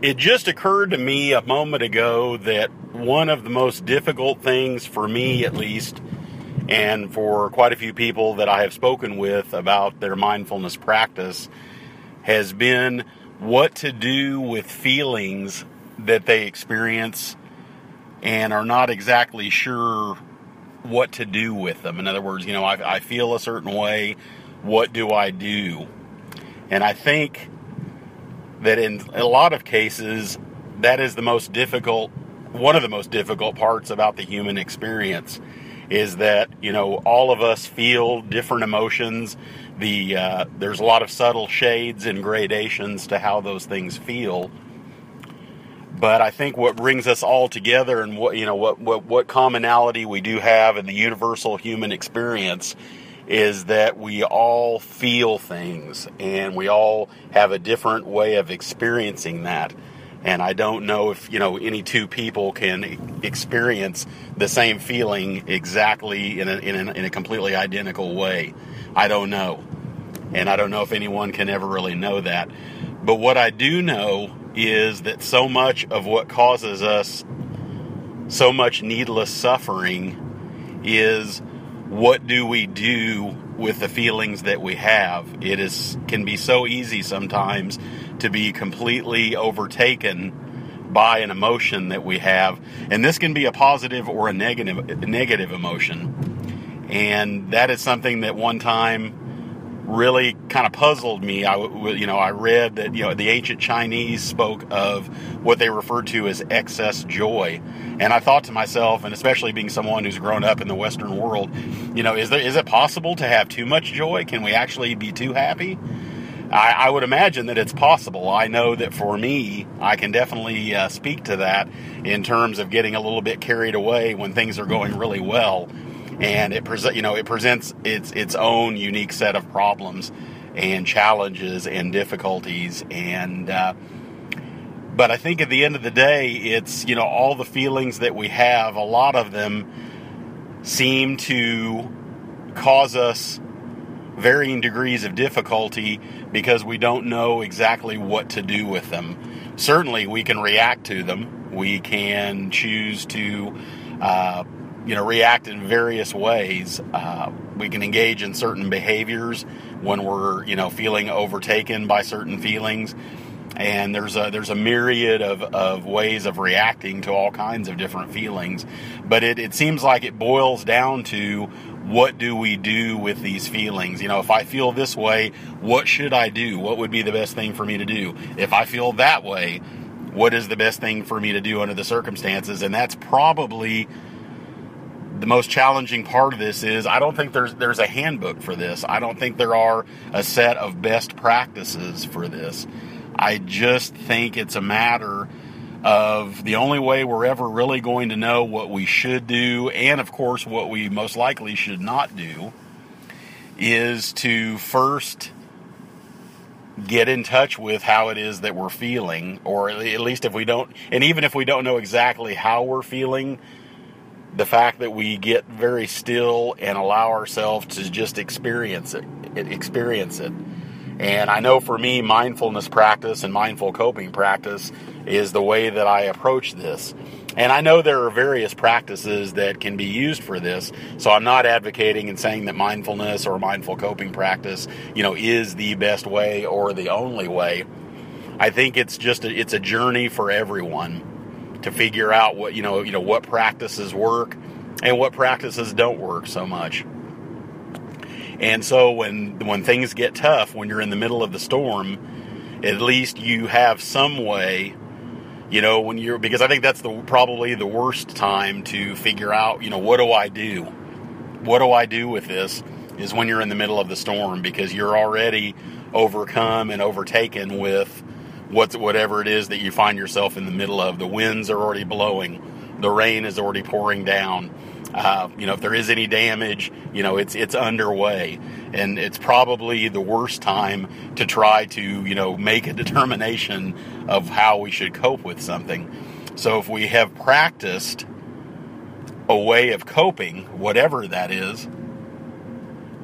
it just occurred to me a moment ago that one of the most difficult things for me, at least, and for quite a few people that I have spoken with about their mindfulness practice, has been what to do with feelings that they experience and are not exactly sure what to do with them. In other words, you know, I, I feel a certain way. What do I do? And I think that in a lot of cases, that is the most difficult, one of the most difficult parts about the human experience is that, you know, all of us feel different emotions. The, uh, there's a lot of subtle shades and gradations to how those things feel. But I think what brings us all together and what, you know, what, what, what commonality we do have in the universal human experience is that we all feel things and we all have a different way of experiencing that. And I don't know if, you know, any two people can experience the same feeling exactly in a, in a, in a completely identical way. I don't know. And I don't know if anyone can ever really know that. But what I do know is that so much of what causes us so much needless suffering is what do we do with the feelings that we have? It is can be so easy sometimes to be completely overtaken by an emotion that we have, and this can be a positive or a negative a negative emotion. And that is something that one time really kind of puzzled me. I, you know, I read that you know the ancient Chinese spoke of what they referred to as excess joy, and I thought to myself, and especially being someone who's grown up in the Western world, you know, is there is it possible to have too much joy? Can we actually be too happy? I, I would imagine that it's possible. I know that for me, I can definitely uh, speak to that in terms of getting a little bit carried away when things are going really well and it present you know it presents its its own unique set of problems and challenges and difficulties. And uh, but I think at the end of the day it's you know all the feelings that we have a lot of them seem to cause us varying degrees of difficulty because we don't know exactly what to do with them. Certainly we can react to them. We can choose to uh, you know react in various ways. Uh, we can engage in certain behaviors when we're you know feeling overtaken by certain feelings, and there's a there's a myriad of, of ways of reacting to all kinds of different feelings. But it, it seems like it boils down to what do we do with these feelings? You know, if I feel this way, what should I do? What would be the best thing for me to do? If I feel that way, what is the best thing for me to do under the circumstances? And that's probably the most challenging part of this is I don't think there's there's a handbook for this. I don't think there are a set of best practices for this. I just think it's a matter of the only way we're ever really going to know what we should do and of course what we most likely should not do is to first get in touch with how it is that we're feeling or at least if we don't and even if we don't know exactly how we're feeling the fact that we get very still and allow ourselves to just experience it, experience it. And I know for me, mindfulness practice and mindful coping practice is the way that I approach this. And I know there are various practices that can be used for this. So I'm not advocating and saying that mindfulness or mindful coping practice, you know, is the best way or the only way. I think it's just a, it's a journey for everyone to figure out what you know you know what practices work and what practices don't work so much. And so when when things get tough, when you're in the middle of the storm, at least you have some way, you know, when you're because I think that's the probably the worst time to figure out, you know, what do I do? What do I do with this? Is when you're in the middle of the storm because you're already overcome and overtaken with what's whatever it is that you find yourself in the middle of. The winds are already blowing, the rain is already pouring down. Uh, you know, if there is any damage, you know, it's it's underway, and it's probably the worst time to try to you know make a determination of how we should cope with something. So if we have practiced a way of coping, whatever that is,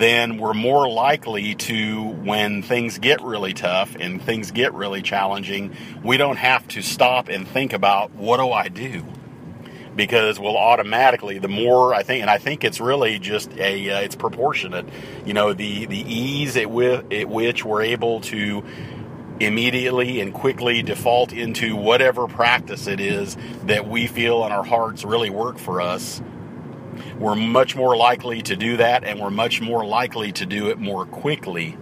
then we're more likely to, when things get really tough and things get really challenging, we don't have to stop and think about what do I do? Because we'll automatically, the more I think, and I think it's really just a, uh, it's proportionate. You know, the the ease at, wi- at which we're able to immediately and quickly default into whatever practice it is that we feel in our hearts really work for us we're much more likely to do that and we're much more likely to do it more quickly.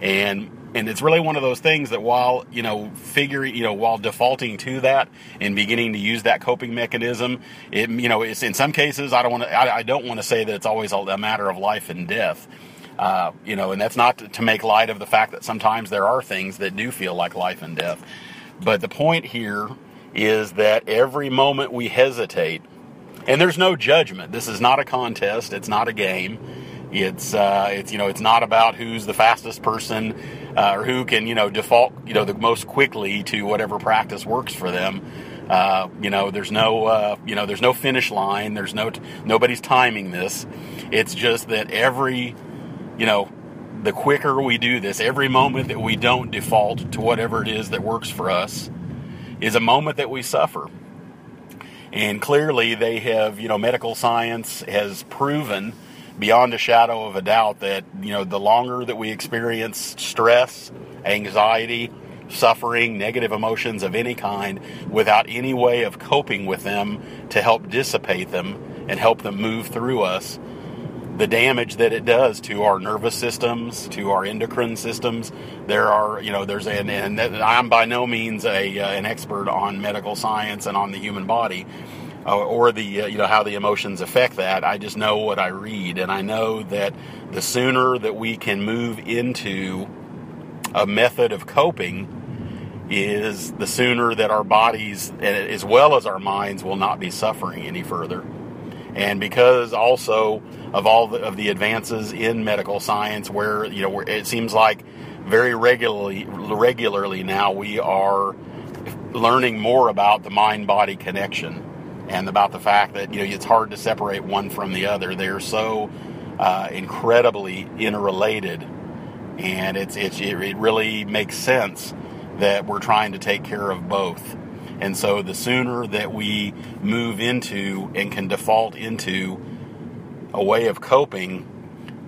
And and it's really one of those things that while you know figuring you know while defaulting to that and beginning to use that coping mechanism it you know it's in some cases i don't want to I, I, don't want to say that it's always a matter of life and death. Uh, you know and that's not to, to make light of the fact that sometimes there are things that do feel like life and death. But the point here is that every moment we hesitate and there's no judgment. This is not a contest. It's not a game. It's uh, it's you know it's not about who's the fastest person uh, or who can you know default you know the most quickly to whatever practice works for them. Uh, you know there's no uh, you know there's no finish line. There's no t- nobody's timing this. It's just that every you know the quicker we do this, every moment that we don't default to whatever it is that works for us is a moment that we suffer. And clearly, they have, you know, medical science has proven beyond a shadow of a doubt that, you know, the longer that we experience stress, anxiety, suffering, negative emotions of any kind without any way of coping with them to help dissipate them and help them move through us, the damage that it does to our nervous systems, to our endocrine systems. There are, you know, there's an, and I'm by no means a uh, an expert on medical science and on the human body, uh, or the uh, you know how the emotions affect that. I just know what I read, and I know that the sooner that we can move into a method of coping is the sooner that our bodies as well as our minds will not be suffering any further and because also of all the, of the advances in medical science, where you know it seems like very regularly regularly now we are learning more about the mind body connection and about the fact that you know it's hard to separate one from the other. They're so uh, incredibly interrelated, and it's, it's it really makes sense that we're trying to take care of both. And so the sooner that we move into and can default into a way of coping,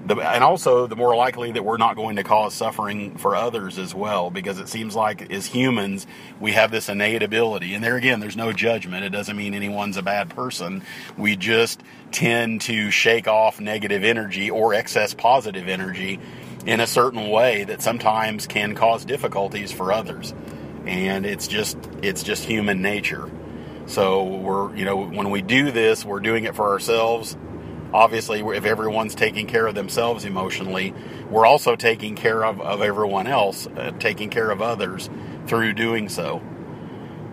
the, and also the more likely that we're not going to cause suffering for others as well, because it seems like as humans, we have this innate ability. And there again, there's no judgment. It doesn't mean anyone's a bad person. We just tend to shake off negative energy or excess positive energy in a certain way that sometimes can cause difficulties for others and it's just it's just human nature. So we're you know when we do this, we're doing it for ourselves. Obviously, if everyone's taking care of themselves emotionally, we're also taking care of, of everyone else, uh, taking care of others through doing so.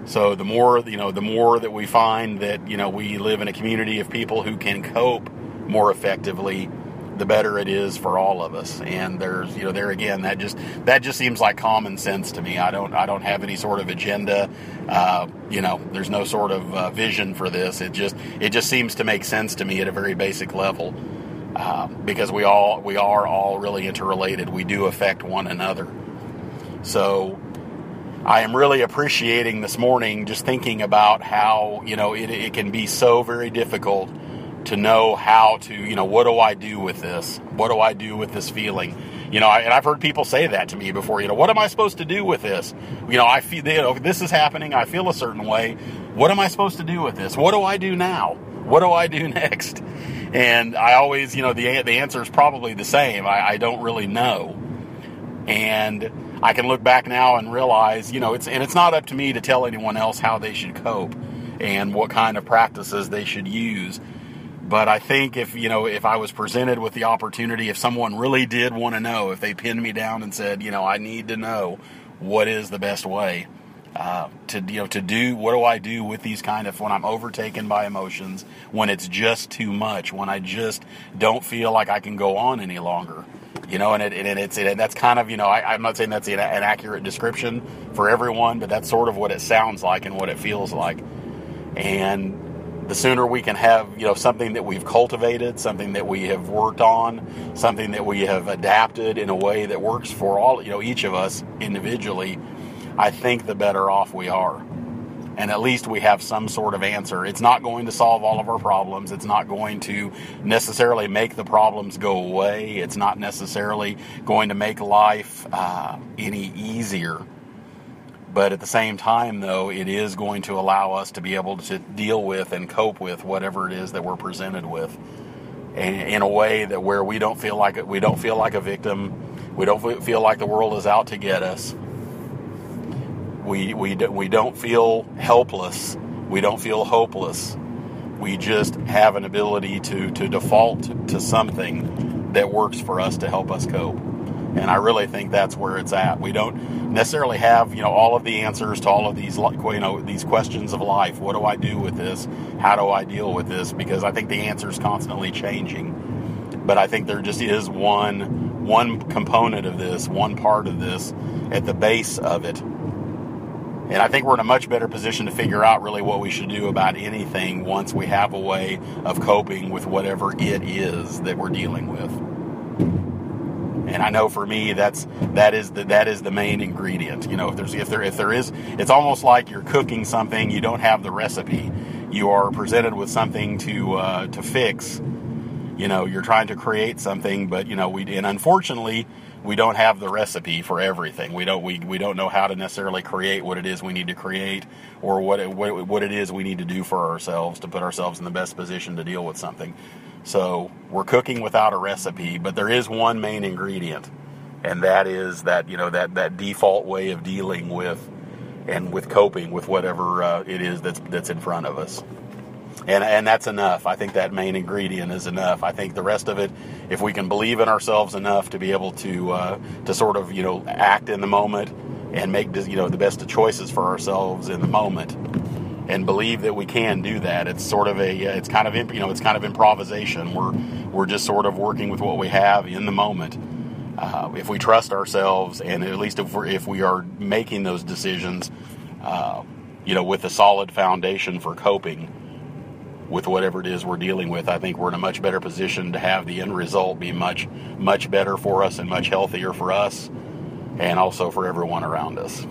So the more you know, the more that we find that you know we live in a community of people who can cope more effectively the better it is for all of us. And there's, you know, there again, that just that just seems like common sense to me. I don't I don't have any sort of agenda. Uh, you know, there's no sort of uh, vision for this. It just it just seems to make sense to me at a very basic level. Uh, because we all we are all really interrelated. We do affect one another. So I am really appreciating this morning just thinking about how you know it, it can be so very difficult to know how to, you know, what do I do with this? What do I do with this feeling? You know, and I've heard people say that to me before. You know, what am I supposed to do with this? You know, I feel, you know, this is happening. I feel a certain way. What am I supposed to do with this? What do I do now? What do I do next? And I always, you know, the the answer is probably the same. I, I don't really know. And I can look back now and realize, you know, it's and it's not up to me to tell anyone else how they should cope and what kind of practices they should use but I think if you know if I was presented with the opportunity, if someone really did want to know, if they pinned me down and said, you know, I need to know what is the best way uh, to you know to do what do I do with these kind of when I'm overtaken by emotions, when it's just too much, when I just don't feel like I can go on any longer. You know, and, it, and it's and that's kind of you know I, am not saying that's an, an accurate description for everyone, but that's sort of what it sounds like and what it feels like. And the sooner we can have you know something that we've cultivated, something that we have worked on, something that we have adapted in a way that works for all you know each of us individually, I think the better off we are. And at least we have some sort of answer. It's not going to solve all of our problems. It's not going to necessarily make the problems go away. It's not necessarily going to make life uh, any easier but at the same time, though, it is going to allow us to be able to deal with and cope with whatever it is that we're presented with, in a way that where we don't feel like we don't feel like a victim, we don't feel like the world is out to get us. We we we don't feel helpless. We don't feel hopeless. We just have an ability to to default to something that works for us to help us cope. And I really think that's where it's at. We don't necessarily have, you know, all of the answers to all of these, you know, these questions of life. What do I do with this? How do I deal with this? Because I think the answer is constantly changing. But I think there just is one one component of this, one part of this at the base of it. And I think we're in a much better position to figure out really what we should do about anything once we have a way of coping with whatever it is that we're dealing with and I know for me that's that is the that is the main ingredient. You know, if there's if there if there is, it's almost like you're cooking something you don't have the recipe. You are presented with something to uh, to fix. You know, you're trying to create something, but you know we and unfortunately we don't have the recipe for everything. We don't we, we don't know how to necessarily create what it is we need to create or what it, what, what it is we need to do for ourselves to put ourselves in the best position to deal with something. So we're cooking without a recipe, but there is one main ingredient, and that is that you know that that default way of dealing with and with coping with whatever uh, it is that's that's in front of us. And and that's enough. I think that main ingredient is enough. I think the rest of it, if we can believe in ourselves enough to be able to uh, to sort of you know act in the moment and make you know the best of choices for ourselves in the moment and believe that we can do that. It's sort of a, it's kind of, you know, it's kind of improvisation. We're, we're just sort of working with what we have in the moment. Uh, if we trust ourselves, and at least if, we're, if we are making those decisions, uh, you know, with a solid foundation for coping with whatever it is we're dealing with, I think we're in a much better position to have the end result be much, much better for us and much healthier for us, and also for everyone around us.